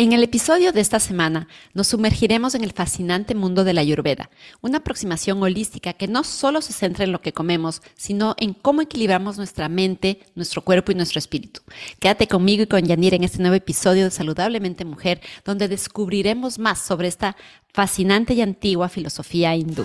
En el episodio de esta semana nos sumergiremos en el fascinante mundo de la Ayurveda, una aproximación holística que no solo se centra en lo que comemos, sino en cómo equilibramos nuestra mente, nuestro cuerpo y nuestro espíritu. Quédate conmigo y con Yanir en este nuevo episodio de Saludablemente Mujer, donde descubriremos más sobre esta fascinante y antigua filosofía hindú.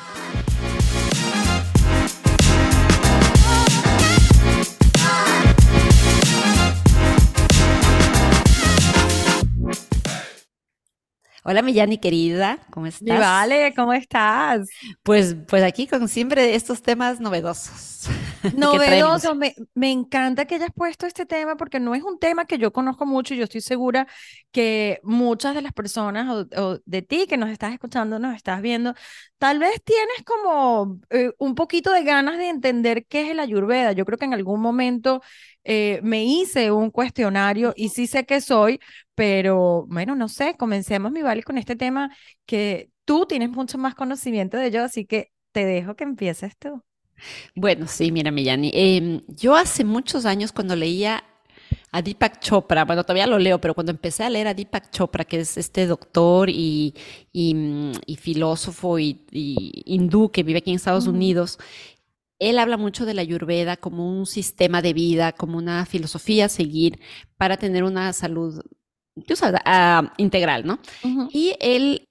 Hola, Millani querida, ¿cómo estás? vale, ¿cómo estás? Pues, pues aquí con siempre estos temas novedosos. Novedoso, me, me, encanta que hayas puesto este tema porque no es un tema que yo conozco mucho y yo estoy segura que muchas de las personas o, de ti que nos estás escuchando, nos estás viendo, tal vez tienes como eh, un poquito de ganas de entender qué es el ayurveda. Yo creo que en algún momento eh, me hice un cuestionario y sí sé que soy, pero bueno, no sé, comencemos mi vale con este tema que tú tienes mucho más conocimiento de ello, así que te dejo que empieces tú. Bueno, sí, mira, Millani. Em, yo hace muchos años cuando leía a Deepak Chopra, bueno, todavía lo leo, pero cuando empecé a leer a Deepak Chopra, que es este doctor y, y, filósofo y, hindú que vive aquí en Estados Unidos, él habla mucho de la ayurveda como un sistema de vida, como una filosofía a seguir para tener una salud ah, integral, ¿no? Y él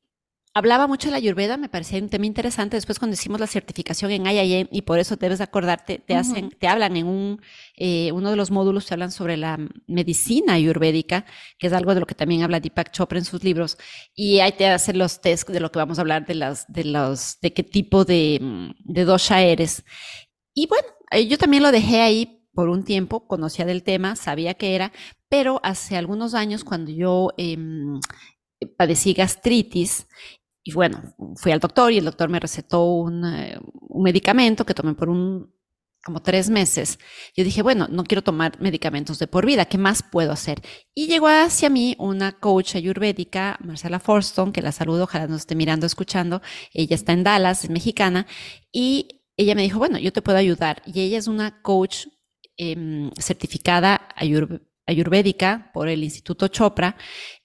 hablaba mucho de la ayurveda, me parecía un tema interesante. Después cuando hicimos la certificación en IIM, y por eso debes acordarte, te hacen, te hablan en un, eh, uno de los módulos, te hablan sobre la medicina ayurvédica, que es algo de lo que también habla Deepak Chopra en sus libros. Y ahí te hacen los test de lo que vamos a hablar, de las, de los, de qué tipo de, de dosha eres. Y bueno, eh, yo también lo dejé ahí por un tiempo, conocía del tema, sabía que era, pero hace algunos años cuando yo em, padecí gastritis y bueno, fui al doctor y el doctor me recetó un, eh, un, medicamento que tomé por un como tres meses. Yo dije, bueno, no quiero tomar medicamentos de por vida, ¿qué más puedo hacer? Y llegó hacia mí una coach ayurvédica, Marcela Forston, que la saludo, ojalá nos esté mirando, escuchando. Ella está en Dallas, es mexicana, y ella me dijo, bueno, yo te puedo ayudar. Y ella es una coach eh, certificada ayurvédica por el Instituto Chopra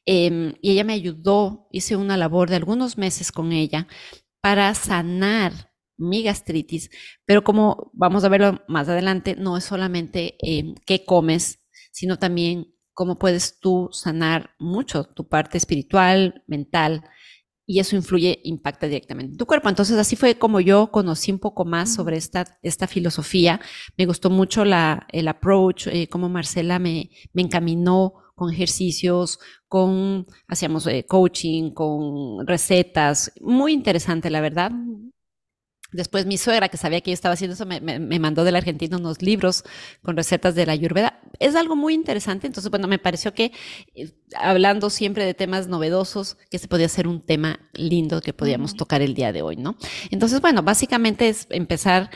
Em, y ella me ayudó, hice una labor de algunos meses con ella para sanar mi gastritis, pero como vamos a verlo más adelante, no es solamente em, qué comes, sino también cómo puedes tú sanar mucho tu parte espiritual, mental, y eso influye, impacta directamente en tu cuerpo. Entonces, así fue como yo conocí un poco más sobre esta, esta filosofía. Me gustó mucho la, el approach, eh, cómo Marcela me, me encaminó con ejercicios, con, hacíamos eh, coaching, con recetas, muy interesante, la verdad. Después mi suegra, que sabía que yo estaba haciendo eso, me, mandó de la Argentina unos libros con recetas de la Ayurveda. Es algo muy interesante. Entonces, bueno, me pareció que eh, hablando siempre de temas novedosos, que se podía ser un tema lindo que podíamos tocar el día de hoy, ¿no? Entonces, bueno, básicamente es empezar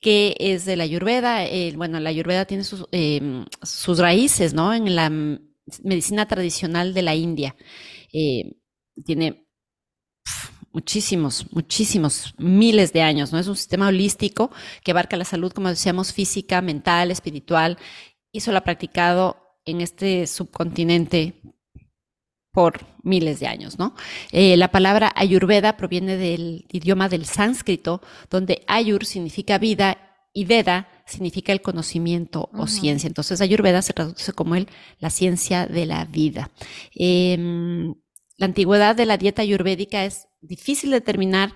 qué es de la Ayurveda. bueno, la Ayurveda tiene sus, em, sus raíces, ¿no? En la medicina tradicional de la India. Eh, tiene muchísimos, muchísimos, miles de años, ¿no? Es un sistema holístico que abarca la salud, como decíamos, física, mental, espiritual, y solo ha practicado en este subcontinente por miles de años, ¿no? Eh, la palabra ayurveda proviene del idioma del sánscrito, donde ayur significa vida y Veda significa el conocimiento o ciencia. Entonces, Ayurveda se traduce como el, la ciencia de la vida. Em, la antigüedad de la dieta ayurvédica es difícil de determinar,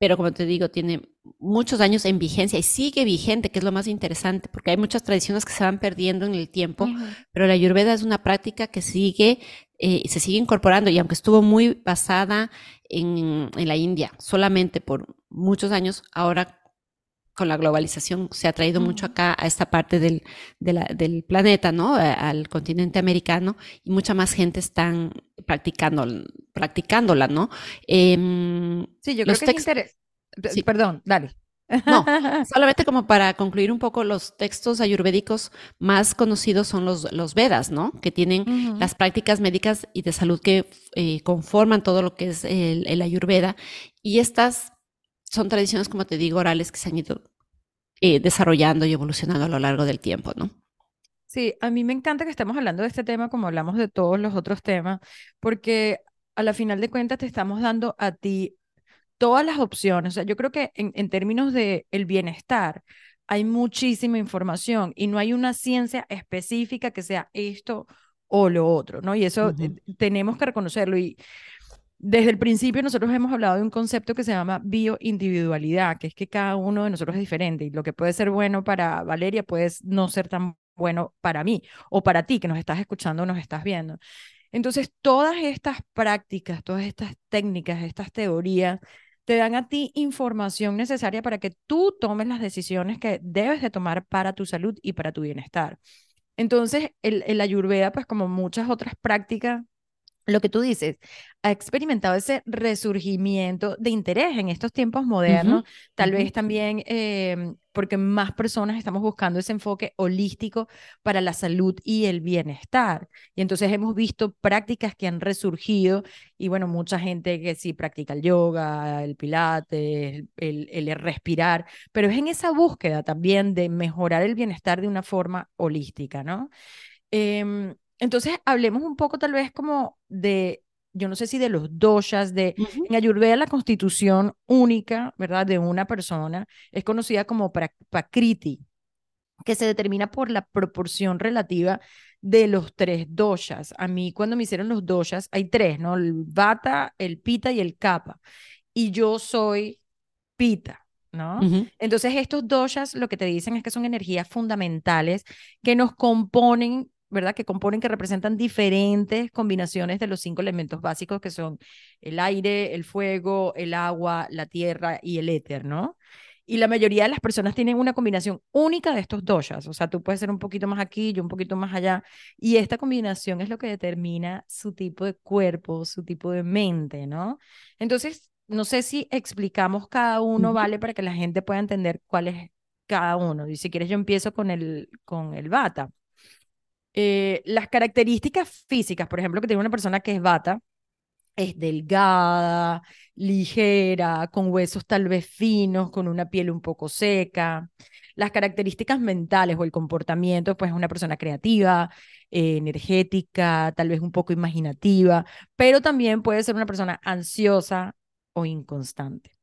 pero como te digo, tiene muchos años en vigencia y sigue vigente, que es lo más interesante, porque hay muchas tradiciones que se van perdiendo en el tiempo, pero la ayurveda es una práctica que sigue eh, se sigue incorporando y aunque estuvo muy basada en, en la India solamente por muchos años, ahora con la globalización se ha traído mucho acá a esta parte del, del planeta, ¿no? al continente americano y mucha más gente están practicando, practicándola, ¿no? Em, sí, yo creo que es. Sí. Perdón, dale. No, solamente como para concluir un poco, los textos ayurvédicos más conocidos son los, los Vedas, ¿no? Que tienen las prácticas médicas y de salud que eh, conforman todo lo que es el, el ayurveda. Y estas son tradiciones, como te digo, orales que se han ido eh, desarrollando y evolucionando a lo largo del tiempo, ¿no? Sí, a mí me encanta que estemos hablando de este tema como hablamos de todos los otros temas, porque a la final de cuentas te estamos dando a ti todas las opciones. O sea, yo creo que en, en términos de el bienestar hay muchísima información y no hay una ciencia específica que sea esto o lo otro, ¿no? Y eso eh, tenemos que reconocerlo. Y desde el principio nosotros hemos hablado de un concepto que se llama bioindividualidad, que es que cada uno de nosotros es diferente y lo que puede ser bueno para Valeria puede no ser tan bueno para mí o para ti que nos estás escuchando o nos estás viendo. Entonces, todas estas prácticas, todas estas técnicas, estas teorías, te dan a ti información necesaria para que tú tomes las decisiones que debes de tomar para tu salud y para tu bienestar. Entonces, el, el ayurveda, pues como muchas otras prácticas, lo que tú dices, ha experimentado ese resurgimiento de interés en estos tiempos modernos, tal vez también em, porque más personas estamos buscando ese enfoque holístico para la salud y el bienestar. Y entonces hemos visto prácticas que han resurgido y bueno, mucha gente que sí practica el yoga, el pilates, el, el respirar, pero es en esa búsqueda también de mejorar el bienestar de una forma holística, ¿no? Em, entonces, hablemos un poco tal vez como de, yo no sé si de los doshas, de, en Ayurveda la constitución única, ¿verdad? De una persona es conocida como Prakriti, que se determina por la proporción relativa de los tres doshas. A mí cuando me hicieron los doshas, hay tres, ¿no? El Vata, el Pita y el Kapha. Y yo soy Pita. ¿no? Entonces estos doshas lo que te dicen es que son energías fundamentales que nos componen ¿verdad? Que componen, que representan diferentes combinaciones de los cinco elementos básicos que son el aire, el fuego, el agua, la tierra y el éter, ¿no? Y la mayoría de las personas tienen una combinación única de estos doshas, o sea, tú puedes ser un poquito más aquí, yo un poquito más allá, y esta combinación es lo que determina su tipo de cuerpo, su tipo de mente, ¿no? Entonces, no sé si explicamos cada uno, ¿vale? Para que la gente pueda entender cuál es cada uno. Y si quieres, yo empiezo con el, con el bata. Eh, las características físicas, por ejemplo, que tiene una persona que es bata, es delgada, ligera, con huesos tal vez finos, con una piel un poco seca. Las características mentales o el comportamiento, pues es una persona creativa, eh, energética, tal vez un poco imaginativa, pero también puede ser una persona ansiosa o inconstante.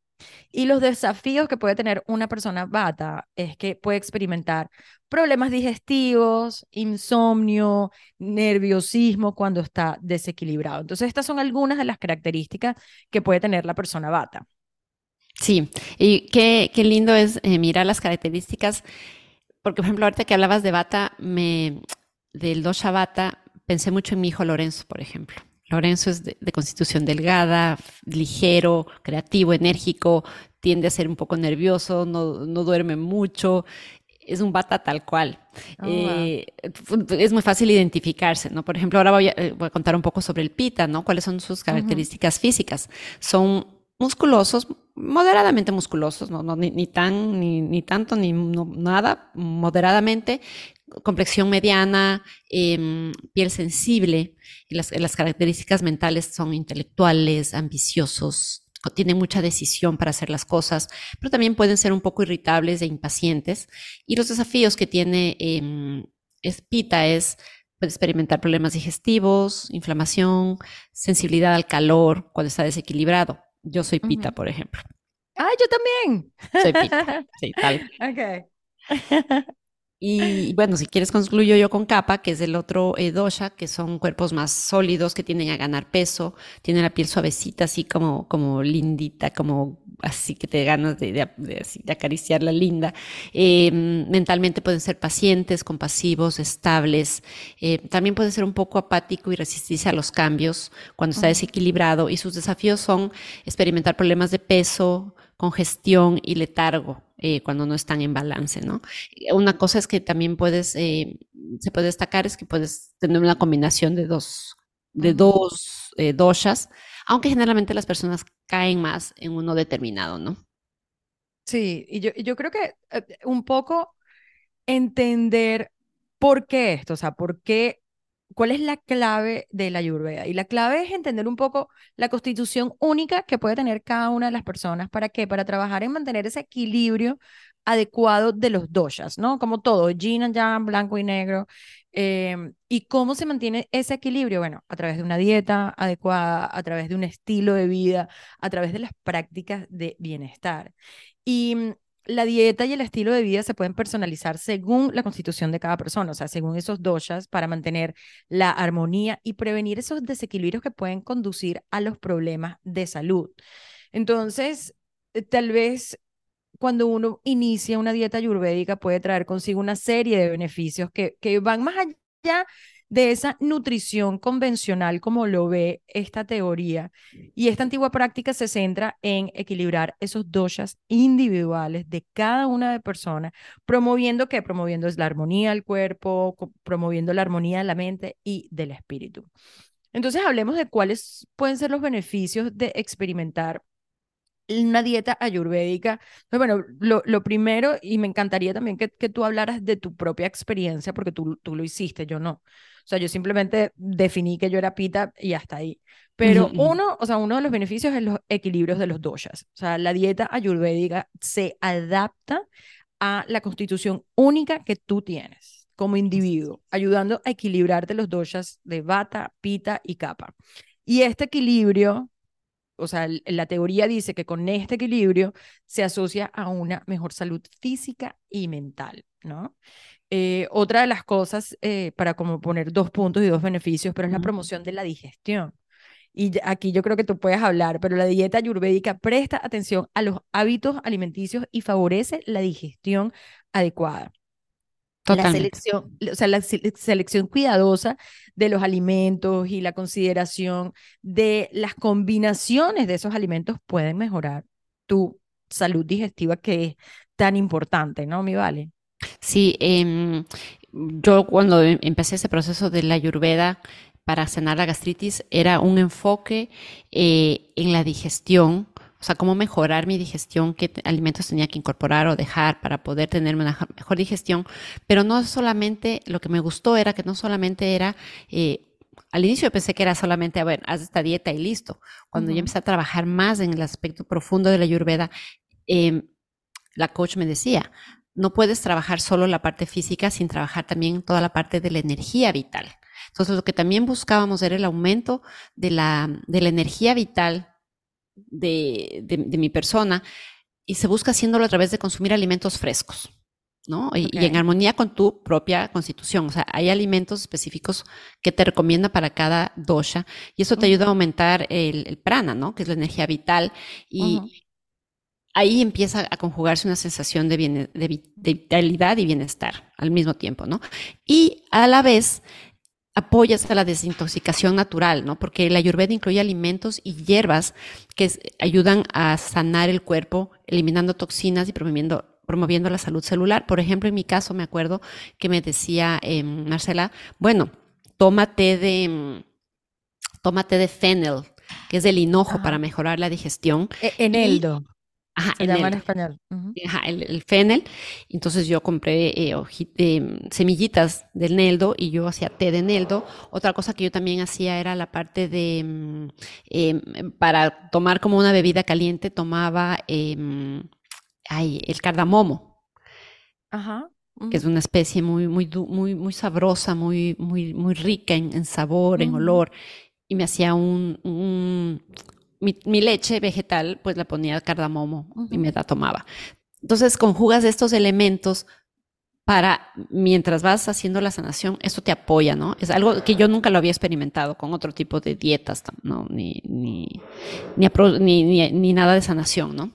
Y los desafíos que puede tener una persona bata es que puede experimentar problemas digestivos, insomnio, nerviosismo cuando está desequilibrado. Entonces, estas son algunas de las características que puede tener la persona bata. Sí, y qué, qué lindo es eh, mirar las características, porque por ejemplo, ahorita que hablabas de bata, me, del dosha bata, pensé mucho en mi hijo Lorenzo, por ejemplo. Lorenzo es de, constitución delgada, ligero, creativo, enérgico, tiende a ser un poco nervioso, no, no duerme mucho. Es un bata tal cual. Oh, eh, es muy fácil identificarse, ¿no? Por ejemplo, ahora voy a, eh, voy a, contar un poco sobre el pita, ¿no? ¿Cuáles son sus características físicas? Son musculosos, moderadamente musculosos, no, no ni, tan, ni, ni, tanto, ni nada, moderadamente, complexión mediana, em, piel sensible, y las, las, características mentales son intelectuales, ambiciosos, tienen mucha decisión para hacer las cosas, pero también pueden ser un poco irritables e impacientes. Y los desafíos que tiene eh, Espita es puede experimentar problemas digestivos, inflamación, sensibilidad al calor cuando está desequilibrado. Yo soy Pita, por ejemplo. Ah, yo también. Soy Pita. Sí, tal. Ok. Y bueno, si quieres concluyo yo con capa, que es el otro eh, dosha, que son cuerpos más sólidos, que tienden a ganar peso, tienen la piel suavecita, así como, como lindita, como así que te ganas de, de, acariciarla linda. Eh, mentalmente pueden ser pacientes, compasivos, estables. Eh, también puede ser un poco apático y resistirse a los cambios cuando está desequilibrado. Y sus desafíos son experimentar problemas de peso, congestión y letargo eh, cuando no están en balance, ¿no? Una cosa es que también puedes, eh, se puede destacar es que puedes tener una combinación de dos, de dos eh, doshas, aunque generalmente las personas caen más en uno determinado, ¿no? Sí, y yo, yo creo que un poco entender por qué esto, o sea, por qué ¿Cuál es la clave de la Ayurveda? Y la clave es entender un poco la constitución única que puede tener cada una de las personas. ¿Para qué? Para trabajar en mantener ese equilibrio adecuado de los doshas, ¿no? Como todo, yin and yang, blanco y negro. Em, ¿Y cómo se mantiene ese equilibrio? Bueno, a través de una dieta adecuada, a través de un estilo de vida, a través de las prácticas de bienestar. Y mm, la dieta y el estilo de vida se pueden personalizar según la constitución de cada persona, o sea, según esos doshas, para mantener la armonía y prevenir esos desequilibrios que pueden conducir a los problemas de salud. Entonces, eh, tal vez cuando uno inicia una dieta ayurvédica puede traer consigo una serie de beneficios que, que van más allá de esa nutrición convencional como lo ve esta teoría. Y esta antigua práctica se centra en equilibrar esos doshas individuales de cada una de personas, promoviendo que promoviendo es la armonía del cuerpo, promoviendo la armonía de la mente y del espíritu. Entonces hablemos de cuáles pueden ser los beneficios de experimentar una dieta ayurvédica. Pues bueno, lo, lo, primero, y me encantaría también que, que, tú hablaras de tu propia experiencia, porque tú, tú lo hiciste, yo no. O sea, yo simplemente definí que yo era pita y hasta ahí. Pero uno, o sea, uno de los beneficios es los equilibrios de los doshas. O sea, la dieta ayurvédica se adapta a la constitución única que tú tienes como individuo, ayudando a equilibrarte los doshas de bata, pita y capa. Y este equilibrio o sea, la teoría dice que con este equilibrio se asocia a una mejor salud física y mental, ¿no? Eh, otra de las cosas, eh, para como poner dos puntos y dos beneficios, pero es la promoción de la digestión. Y aquí yo creo que tú puedes hablar, pero la dieta ayurvédica presta atención a los hábitos alimenticios y favorece la digestión adecuada. La selección, o sea, la selección cuidadosa de los alimentos y la consideración de las combinaciones de esos alimentos pueden mejorar tu salud digestiva que es tan importante, ¿no, mi vale? Sí, em, yo cuando em, empecé ese proceso de la ayurveda para sanar la gastritis era un enfoque eh, en la digestión, o sea, cómo mejorar mi digestión, qué alimentos tenía que incorporar o dejar para poder tener una mejor digestión. Pero no solamente, lo que me gustó era que no solamente era, eh, al inicio pensé que era solamente, a ver, haz esta dieta y listo. Cuando yo empecé a trabajar más en el aspecto profundo de la ayurveda, em, la coach me decía, no puedes trabajar solo la parte física sin trabajar también toda la parte de la energía vital. Entonces, lo que también buscábamos era el aumento de la, de la energía vital de, de, mi persona y se busca haciéndolo a través de consumir alimentos frescos. ¿no? Y, en armonía con tu propia constitución. O sea, hay alimentos específicos que te recomienda para cada dosha y eso te ayuda a aumentar el, prana, ¿no? Que es la energía vital. Y, ahí empieza a conjugarse una sensación de, vitalidad y bienestar al mismo tiempo, ¿no? Y a la vez apoyas a la desintoxicación natural, ¿no? Porque la ayurveda incluye alimentos y hierbas que ayudan a sanar el cuerpo, eliminando toxinas y promoviendo, promoviendo la salud celular. Por ejemplo, en mi caso me acuerdo que me decía eh, Marcela, bueno, tómate de, tómate de fennel, que es el hinojo para mejorar la digestión. E, eneldo. Ajá, en, español. Ajá, el, fennel. Entonces yo compré eh, eh, semillitas del neldo y yo hacía té de neldo. Otra cosa que yo también hacía era la parte de, mm, em, para tomar como una bebida caliente, tomaba em, el cardamomo. Ajá. Que es una especie muy, muy, muy, muy sabrosa, muy, muy, muy rica en, sabor, en olor. Y me hacía un mi, leche vegetal, pues la ponía cardamomo y me la tomaba. Entonces, conjugas estos elementos para, mientras vas haciendo la sanación, eso te apoya, ¿no? Es algo que yo nunca lo había experimentado con otro tipo de dietas, ¿no? Ni, ni, ni, ni, nada de sanación, ¿no?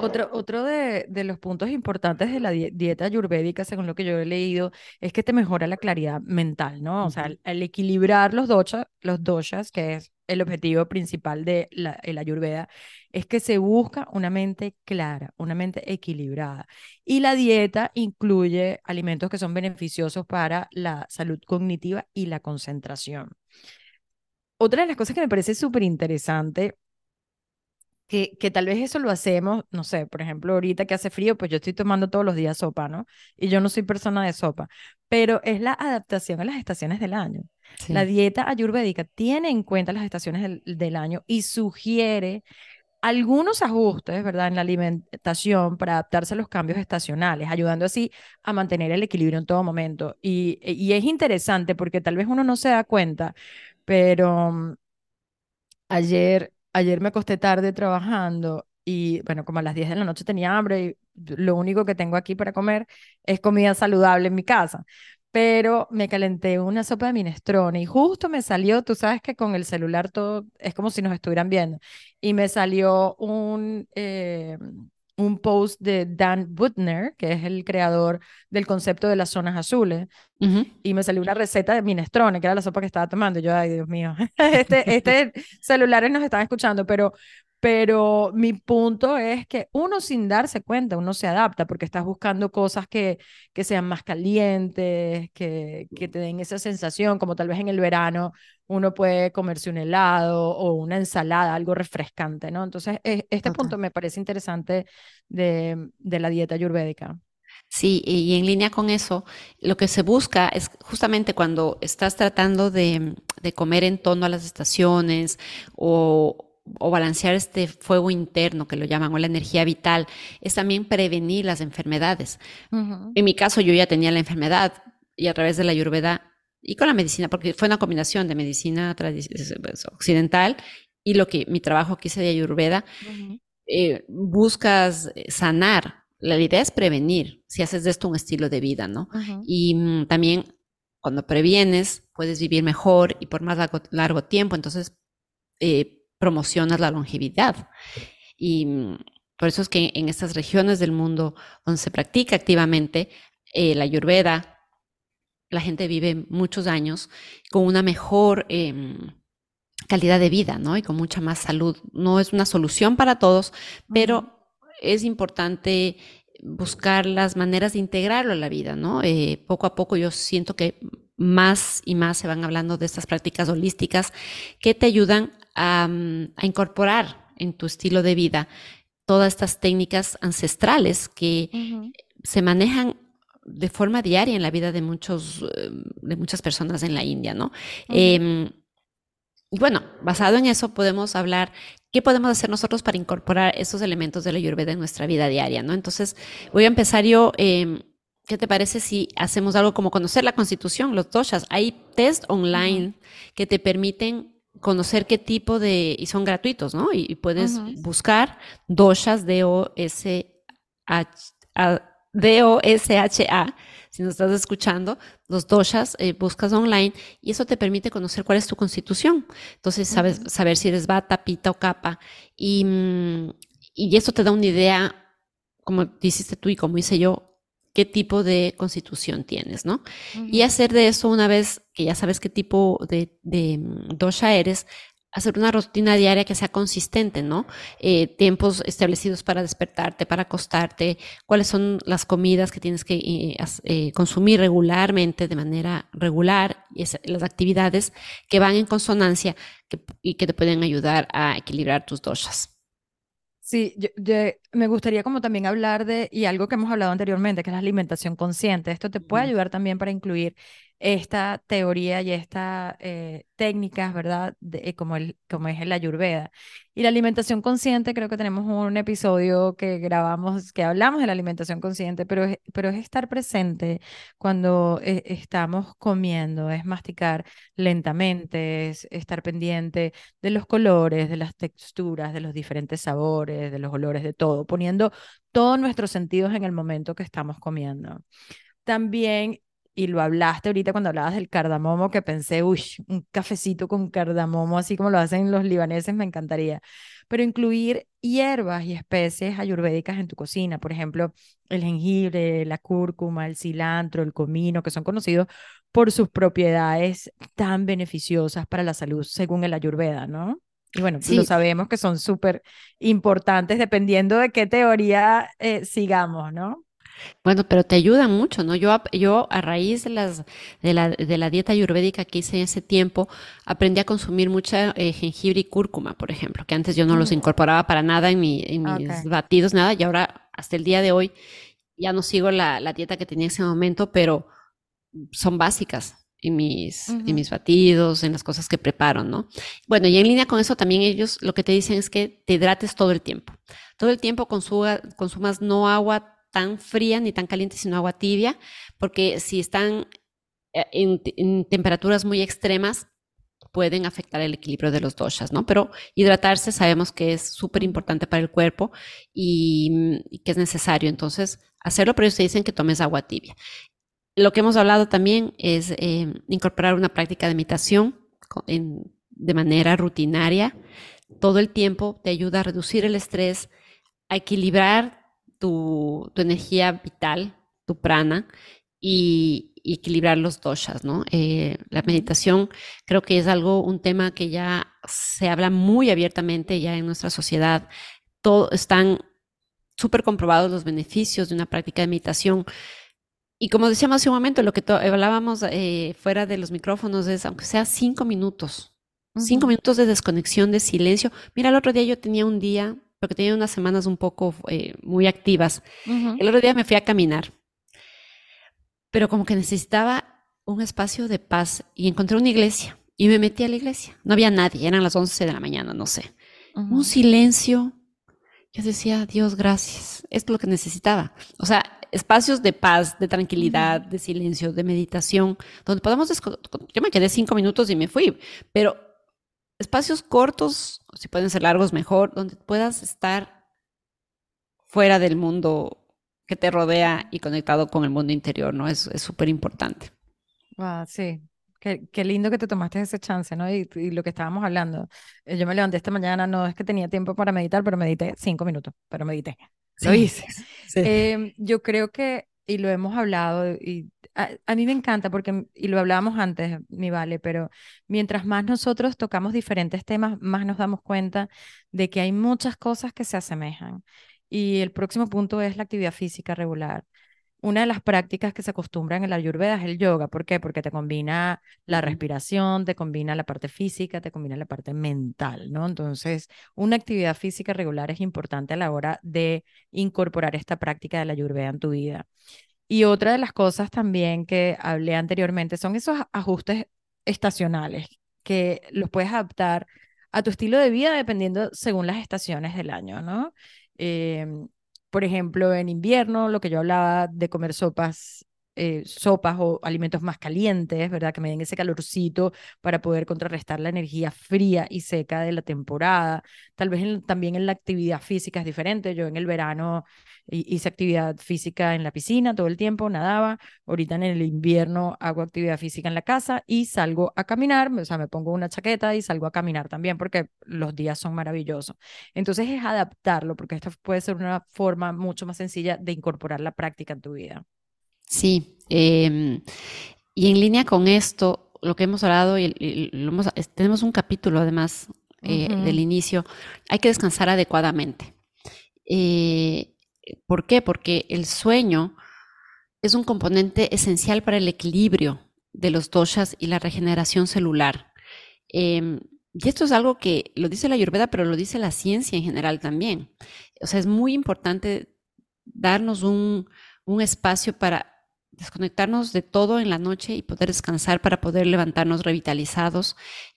Otro, otro de, de, los puntos importantes de la dieta ayurvédica, según lo que yo he leído, es que te mejora la claridad mental, ¿no? O sea, al, equilibrar los, doshas, los doshas, que es el objetivo principal de la, ayurveda, es que se busca una mente clara, una mente equilibrada. Y la dieta incluye alimentos que son beneficiosos para la salud cognitiva y la concentración. Otra de las cosas que me parece súper interesante que, que, tal vez eso lo hacemos, no sé, por ejemplo, ahorita que hace frío, pues yo estoy tomando todos los días sopa, ¿no? Y yo no soy persona de sopa, pero es la adaptación a las estaciones del año. La dieta ayurvédica tiene en cuenta las estaciones del, del año y sugiere algunos ajustes, ¿verdad?, en la alimentación para adaptarse a los cambios estacionales, ayudando así a mantener el equilibrio en todo momento. Y, y es interesante porque tal vez uno no se da cuenta, pero mm, ayer, ayer me acosté tarde trabajando y bueno, como a las 10 de la noche tenía hambre y lo único que tengo aquí para comer es comida saludable en mi casa. Pero me calenté una sopa de minestrone y justo me salió, tú sabes que con el celular todo es como si nos estuvieran viendo, y me salió un, eh, un post de Dan Butner, que es el creador del concepto de las zonas azules, y me salió una receta de minestrone, que era la sopa que estaba tomando. Yo, ay, Dios mío, este, este celulares nos están escuchando, pero pero mi punto es que uno sin darse cuenta, uno se adapta porque estás buscando cosas que, que sean más calientes, que, que te den esa sensación, como tal vez en el verano uno puede comerse un helado o una ensalada, algo refrescante, ¿no? Entonces, este punto me parece interesante de, de la dieta ayurvédica. Sí, y en línea con eso, lo que se busca es justamente cuando estás tratando de, de comer en torno a las estaciones o, o balancear este fuego interno que lo llaman o la energía vital, es también prevenir las enfermedades. En mi caso yo ya tenía la enfermedad y a través de la ayurveda y con la medicina, porque fue una combinación de medicina pues, occidental y lo que mi trabajo que hice de ayurveda, eh, buscas sanar. La idea es prevenir, si haces de esto un estilo de vida, ¿no? Y mm, también cuando previenes, puedes vivir mejor y por más largo, tiempo. Entonces, eh, promocionas la longevidad. Y mm, por eso es que en estas regiones del mundo donde se practica activamente eh, la ayurveda, la gente vive muchos años con una mejor em, calidad de vida, ¿no? Y con mucha más salud. No es una solución para todos, pero es importante buscar las maneras de integrarlo en la vida, ¿no? Eh, poco a poco yo siento que más y más se van hablando de estas prácticas holísticas que te ayudan a, incorporar en tu estilo de vida todas estas técnicas ancestrales que se manejan de forma diaria en la vida de muchos, de muchas personas en la India, ¿no? Em, y bueno, basado en eso podemos hablar qué podemos hacer nosotros para incorporar esos elementos de la Ayurveda en nuestra vida diaria, ¿no? Entonces, voy a empezar yo. Em, ¿Qué te parece si hacemos algo como conocer la constitución, los doshas? Hay test online que te permiten conocer qué tipo de, y son gratuitos, ¿no? Y, puedes buscar doshas, D-O-S-H-A, si nos estás escuchando, los doshas, eh, buscas online y eso te permite conocer cuál es tu constitución. Entonces, sabes, saber si eres bata, pita o capa. Y, mm, y eso te da una idea, como hiciste tú y como hice yo, qué tipo de constitución tienes, ¿no? Y hacer de eso una vez que ya sabes qué tipo de, de mm, dosha eres, hacer una rutina diaria que sea consistente, ¿no? Eh, tiempos establecidos para despertarte, para acostarte, cuáles son las comidas que tienes que eh, eh, consumir regularmente, de manera regular, y las actividades que van en consonancia y que te pueden ayudar a equilibrar tus doshas. Sí, me gustaría como también hablar de, y algo que hemos hablado anteriormente, que es la alimentación consciente. Esto te puede ayudar también para incluir esta teoría y estas eh, técnicas, ¿verdad? De, como, el, es el ayurveda. Y la alimentación consciente, creo que tenemos un episodio que grabamos, que hablamos de la alimentación consciente, pero es, pero es estar presente cuando eh, estamos comiendo, es masticar lentamente, es estar pendiente de los colores, de las texturas, de los diferentes sabores, de los olores, de todo, poniendo todos nuestros sentidos en el momento que estamos comiendo. También y lo hablaste ahorita cuando hablabas del cardamomo, que pensé, uy, un cafecito con cardamomo, así como lo hacen los libaneses, me encantaría. Pero incluir hierbas y especies ayurvédicas en tu cocina, por ejemplo, el jengibre, la cúrcuma, el cilantro, el comino, que son conocidos por sus propiedades tan beneficiosas para la salud según el ayurveda, ¿no? Y bueno, lo sabemos que son súper importantes dependiendo de qué teoría eh, sigamos, ¿no? Bueno, pero te ayudan mucho, ¿no? Yo, yo a raíz de, las, de, la, de la dieta ayurvédica que hice en ese tiempo, aprendí a consumir mucha eh, jengibre y cúrcuma, por ejemplo, que antes yo no los mm. incorporaba para nada en, mi, en mis batidos, nada, y ahora, hasta el día de hoy, ya no sigo la, la dieta que tenía en ese momento, pero son básicas. en mis, en mis batidos, en las cosas que preparo, ¿no? Bueno, y en línea con eso también ellos lo que te dicen es que te hidrates todo el tiempo. Todo el tiempo consumas no agua tan fría ni tan caliente, sino agua tibia, porque si están eh, en, temperaturas muy extremas, pueden afectar el equilibrio de los doshas, ¿no? Pero hidratarse sabemos que es súper importante para el cuerpo y, que es necesario. Entonces, hacerlo, pero ellos te dicen que tomes agua tibia. Lo que hemos hablado también es eh, incorporar una práctica de meditación de manera rutinaria. Todo el tiempo te ayuda a reducir el estrés, a equilibrar tu, energía vital, tu prana, y, equilibrar los doshas, ¿no? Eh, la meditación creo que es algo, un tema que ya se habla muy abiertamente ya en nuestra sociedad. Todo, están súper comprobados los beneficios de una práctica de meditación. Y como decíamos hace un momento, lo que hablábamos eh, fuera de los micrófonos es, aunque sea cinco minutos, cinco minutos de desconexión, de silencio. Mira, el otro día yo tenía un día, porque tenía unas semanas un poco eh, muy activas. El otro día me fui a caminar, pero como que necesitaba un espacio de paz y encontré una iglesia y me metí a la iglesia. No había nadie, eran las 11 de la mañana, no sé. Un silencio. Yo decía, Dios, gracias. Esto es lo que necesitaba. O sea, espacios de paz, de tranquilidad, de silencio, de meditación, donde podamos... Yo me quedé cinco minutos y me fui, pero espacios cortos, si pueden ser largos, mejor, donde puedas estar fuera del mundo que te rodea y conectado con el mundo interior, ¿no? Es súper importante. Ah, sí, Qué, qué, lindo que te tomaste ese chance, ¿no? Y, y, lo que estábamos hablando. Eh, yo me levanté esta mañana, no es que tenía tiempo para meditar, pero medité cinco minutos, pero medité. Lo hice. Em, yo creo que, y lo hemos hablado, y a, mí me encanta porque, y lo hablábamos antes, mi vale, pero mientras más nosotros tocamos diferentes temas, más nos damos cuenta de que hay muchas cosas que se asemejan. Y el próximo punto es la actividad física regular una de las prácticas que se acostumbran en la ayurveda es el yoga. ¿Por qué? Porque te combina la respiración, te combina la parte física, te combina la parte mental, ¿no? Entonces, una actividad física regular es importante a la hora de incorporar esta práctica de la ayurveda en tu vida. Y otra de las cosas también que hablé anteriormente son esos ajustes estacionales que los puedes adaptar a tu estilo de vida dependiendo según las estaciones del año, ¿no? Em, por ejemplo, en invierno, lo que yo hablaba de comer sopas, eh, sopas o alimentos más calientes, ¿verdad? Que me den ese calorcito para poder contrarrestar la energía fría y seca de la temporada. Tal vez también en la actividad física es diferente. Yo en el verano hice actividad física en la piscina todo el tiempo, nadaba. Ahorita en el invierno hago actividad física en la casa y salgo a caminar, o sea, me pongo una chaqueta y salgo a caminar también porque los días son maravillosos. Entonces es adaptarlo, porque esta puede ser una forma mucho más sencilla de incorporar la práctica en tu vida. Sí, em, y en línea con esto, lo que hemos hablado, y, tenemos un capítulo además eh, del inicio, hay que descansar adecuadamente. Eh, ¿Por qué? Porque el sueño es un componente esencial para el equilibrio de los doshas y la regeneración celular. Em, y esto es algo que lo dice la Ayurveda, pero lo dice la ciencia en general también. O sea, es muy importante darnos un, un espacio para desconectarnos de todo en la noche y poder descansar para poder levantarnos revitalizados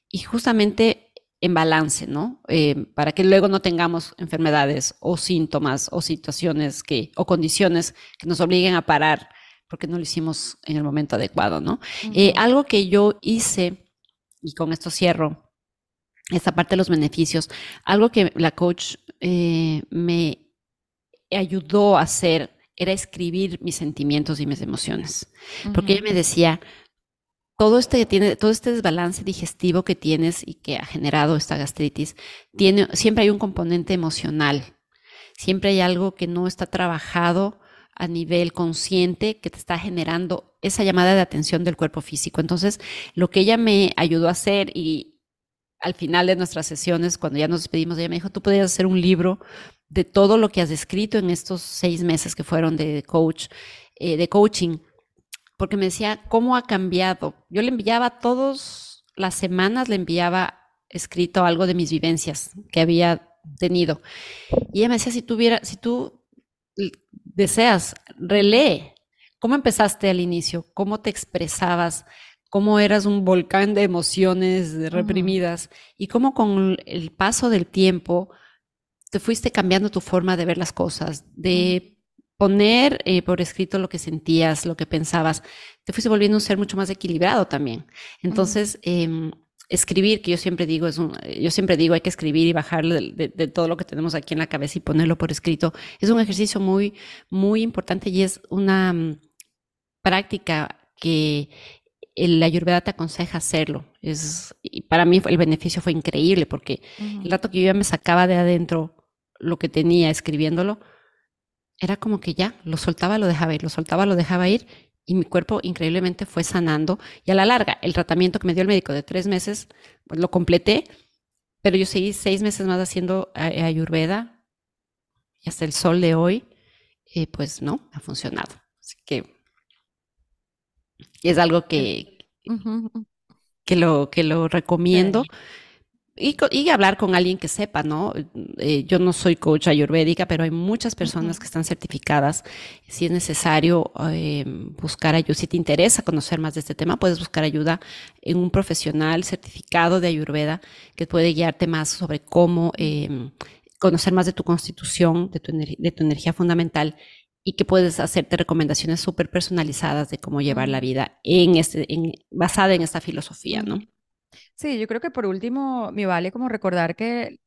y justamente en balance, ¿no? Eh, para que luego no tengamos enfermedades o síntomas o situaciones que, o condiciones que nos obliguen a parar porque no lo hicimos en el momento adecuado, ¿no? Eh, algo que yo hice, y con esto cierro esta parte de los beneficios, algo que la coach eh, me ayudó a hacer era escribir mis sentimientos y mis emociones. Porque ella me decía, todo este, tiene, todo este desbalance digestivo que tienes y que ha generado esta gastritis, tiene, siempre hay un componente emocional. Siempre hay algo que no está trabajado a nivel consciente que te está generando esa llamada de atención del cuerpo físico. Entonces, lo que ella me ayudó a hacer y al final de nuestras sesiones, cuando ya nos despedimos, ella me dijo, tú podrías hacer un libro de todo lo que has escrito en estos seis meses que fueron de coach, eh, de coaching porque me decía cómo ha cambiado. Yo le enviaba todas las semanas, le enviaba escrito algo de mis vivencias que había tenido. Y ella me decía, si tuviera, si tú deseas, relee. ¿Cómo empezaste al inicio? ¿Cómo te expresabas? cómo eras un volcán de emociones reprimidas y cómo con el paso del tiempo te fuiste cambiando tu forma de ver las cosas, de poner eh, por escrito lo que sentías, lo que pensabas, te fuiste volviendo un ser mucho más equilibrado también. Entonces, em, escribir, que yo siempre digo, es un, yo siempre digo, hay que escribir y bajar de, todo lo que tenemos aquí en la cabeza y ponerlo por escrito. Es un ejercicio muy, muy importante y es una mm, práctica que la Ayurveda te aconseja hacerlo. Es, y para mí el beneficio fue increíble porque el rato que yo ya me sacaba de adentro lo que tenía escribiéndolo, era como que ya, lo soltaba, lo dejaba ir, lo soltaba, lo dejaba ir y mi cuerpo increíblemente fue sanando. Y a la larga, el tratamiento que me dio el médico de tres meses, pues lo completé, pero yo seguí seis meses más haciendo Ayurveda y hasta el sol de hoy, eh, pues no, ha funcionado. Así que es algo que, que, lo, que lo recomiendo. Y, hablar con alguien que sepa, ¿no? Eh, yo no soy coach ayurvédica, pero hay muchas personas que están certificadas. Si es necesario eh, buscar ayuda, si te interesa conocer más de este tema, puedes buscar ayuda en un profesional certificado de ayurveda que puede guiarte más sobre cómo em, conocer más de tu constitución, de tu, de tu energía fundamental y que puedes hacerte recomendaciones súper personalizadas de cómo llevar la vida en este, en, basada en esta filosofía, ¿no? Sí, yo creo que por último me vale como recordar que,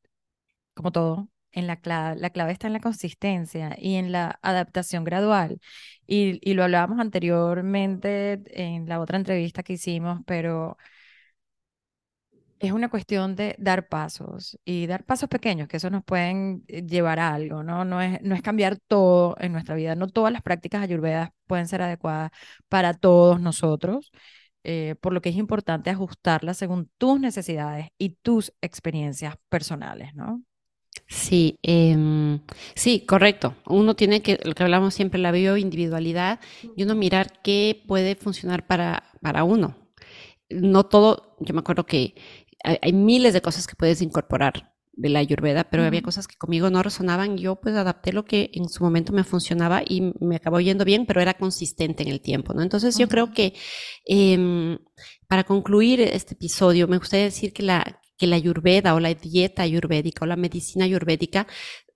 como todo, en la clave, la clave está en la consistencia y en la adaptación gradual. Y, y lo hablábamos anteriormente en la otra entrevista que hicimos, pero es una cuestión de dar pasos y dar pasos pequeños, que eso nos pueden eh, llevar a algo, ¿no? No es, no es cambiar todo en nuestra vida. No todas las prácticas ayurvedas pueden ser adecuadas para todos nosotros. Eh, por lo que es importante ajustarla según tus necesidades y tus experiencias personales, ¿no? Sí, em, sí, correcto. Uno tiene que, lo que hablamos siempre, la bioindividualidad y uno mirar qué puede funcionar para, para uno. No todo, yo me acuerdo que hay, miles de cosas que puedes incorporar de la ayurveda, pero había cosas que conmigo no resonaban. Yo pues adapté lo que en su momento me funcionaba y me acabó yendo bien, pero era consistente en el tiempo, ¿no? Entonces yo creo que em, para concluir este episodio, me gustaría decir que la, que la ayurveda o la dieta ayurvédica o la medicina ayurvédica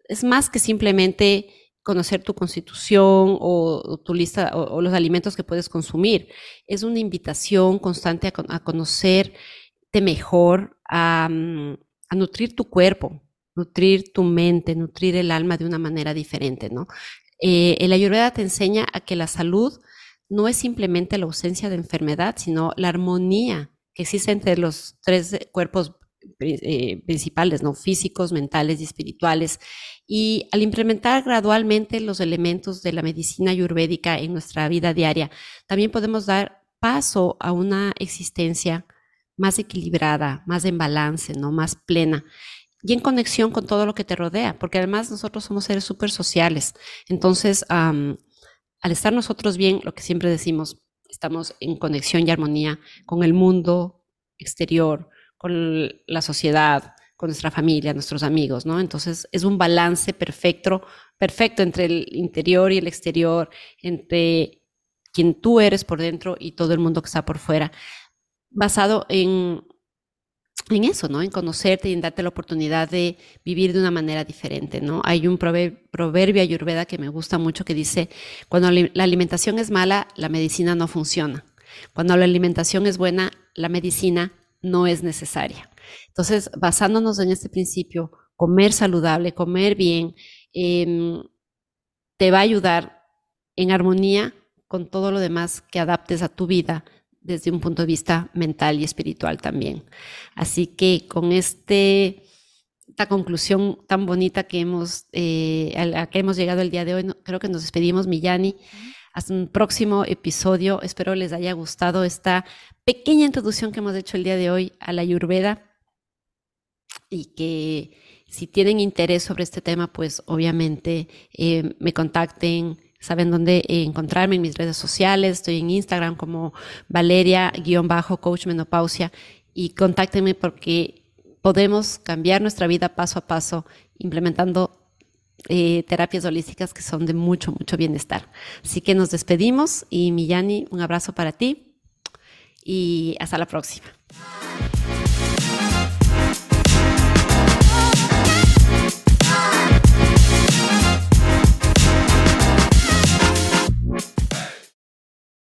es más que simplemente conocer tu constitución o, tu lista o, los alimentos que puedes consumir. Es una invitación constante a, a conocerte mejor, a a nutrir tu cuerpo, nutrir tu mente, nutrir el alma de una manera diferente, ¿no? Eh, el Ayurveda te enseña a que la salud no es simplemente la ausencia de enfermedad, sino la armonía que existe entre los tres cuerpos eh, principales, ¿no? Físicos, mentales y espirituales. Y al implementar gradualmente los elementos de la medicina ayurvédica en nuestra vida diaria, también podemos dar paso a una existencia más equilibrada, más en balance, ¿no? Más plena y en conexión con todo lo que te rodea, porque además nosotros somos seres súper sociales. Entonces, al estar nosotros bien, lo que siempre decimos, estamos en conexión y armonía con el mundo exterior, con la sociedad, con nuestra familia, nuestros amigos, ¿no? Entonces, es un balance perfecto, perfecto entre el interior y el exterior, entre quien tú eres por dentro y todo el mundo que está por fuera basado en, eso, ¿no? En conocerte y en darte la oportunidad de vivir de una manera diferente, ¿no? Hay un proverbio ayurveda que me gusta mucho que dice, cuando la alimentación es mala, la medicina no funciona. Cuando la alimentación es buena, la medicina no es necesaria. Entonces, basándonos en este principio, comer saludable, comer bien, em, te va a ayudar en armonía con todo lo demás que adaptes a tu vida desde un punto de vista mental y espiritual también. Así que con este, esta conclusión tan bonita que hemos, eh, que hemos llegado el día de hoy, creo que nos despedimos, Millani. Hasta un próximo episodio. Espero les haya gustado esta pequeña introducción que hemos hecho el día de hoy a la Ayurveda y que si tienen interés sobre este tema, pues obviamente eh, me contacten Saben dónde encontrarme en mis redes sociales. Estoy en Instagram como Valeria-Coach Menopausia y contáctenme porque podemos cambiar nuestra vida paso a paso implementando eh, terapias holísticas que son de mucho, mucho bienestar. Así que nos despedimos y Millani, un abrazo para ti y hasta la próxima.